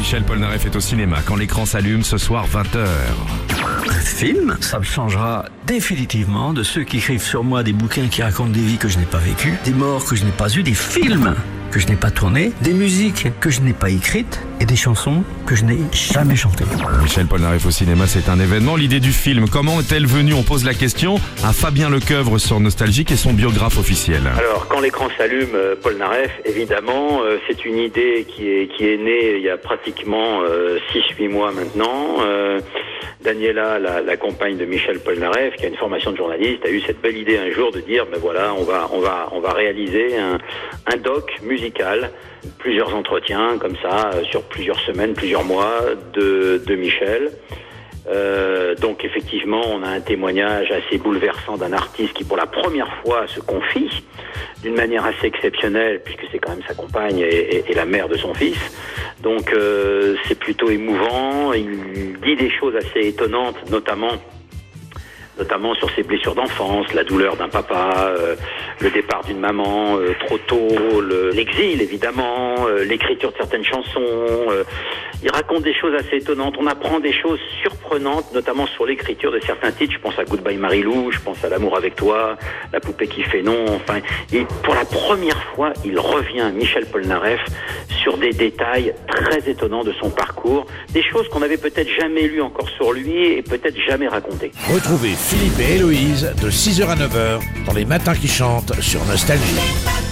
Michel Polnareff est au cinéma quand l'écran s'allume ce soir 20h. Film, ça me changera définitivement de ceux qui écrivent sur moi des bouquins qui racontent des vies que je n'ai pas vécues, des morts que je n'ai pas eues, des films que je n'ai pas tournés, des musiques que je n'ai pas écrites et des chansons que je n'ai jamais chantées. Michel Polnareff au cinéma, c'est un événement. L'idée du film, comment est-elle venue On pose la question à Fabien Lecoeuvre sur Nostalgique et son biographe officiel. Alors, quand l'écran s'allume, euh, Paul Naref, évidemment, euh, c'est une idée qui est, qui est née il y a pratiquement 6-8 mois maintenant. Euh, Daniela, la, la, compagne de Michel Polnareff, qui a une formation de journaliste, a eu cette belle idée un jour de dire, ben voilà, on va, on va, on va réaliser un, un doc musical, plusieurs entretiens comme ça, euh, sur plusieurs semaines, plusieurs mois de, de Michel. Euh, donc effectivement, on a un témoignage assez bouleversant d'un artiste qui pour la première fois se confie d'une manière assez exceptionnelle, puisque c'est quand même sa compagne et, la mère de son fils. Donc euh, c'est plutôt émouvant, il dit des choses assez étonnantes, notamment notamment sur ses blessures d'enfance, la douleur d'un papa, euh, le départ d'une maman euh, trop tôt, l'exil évidemment, euh, l'écriture de certaines chansons. Il raconte des choses assez étonnantes. On apprend des choses surprenantes, notamment sur l'écriture de certains titres. Je pense à Goodbye Marilou, je pense à L'amour avec toi, La poupée qui fait non. Enfin, et pour la première fois, il revient, Michel Polnareff, sur des détails très étonnants de son parcours, des choses qu'on n'avait peut-être jamais lues encore sur lui et peut-être jamais racontées. Retrouvez Philippe et Héloïse de 6h à 9h dans les matins qui chantent sur Nostalgie.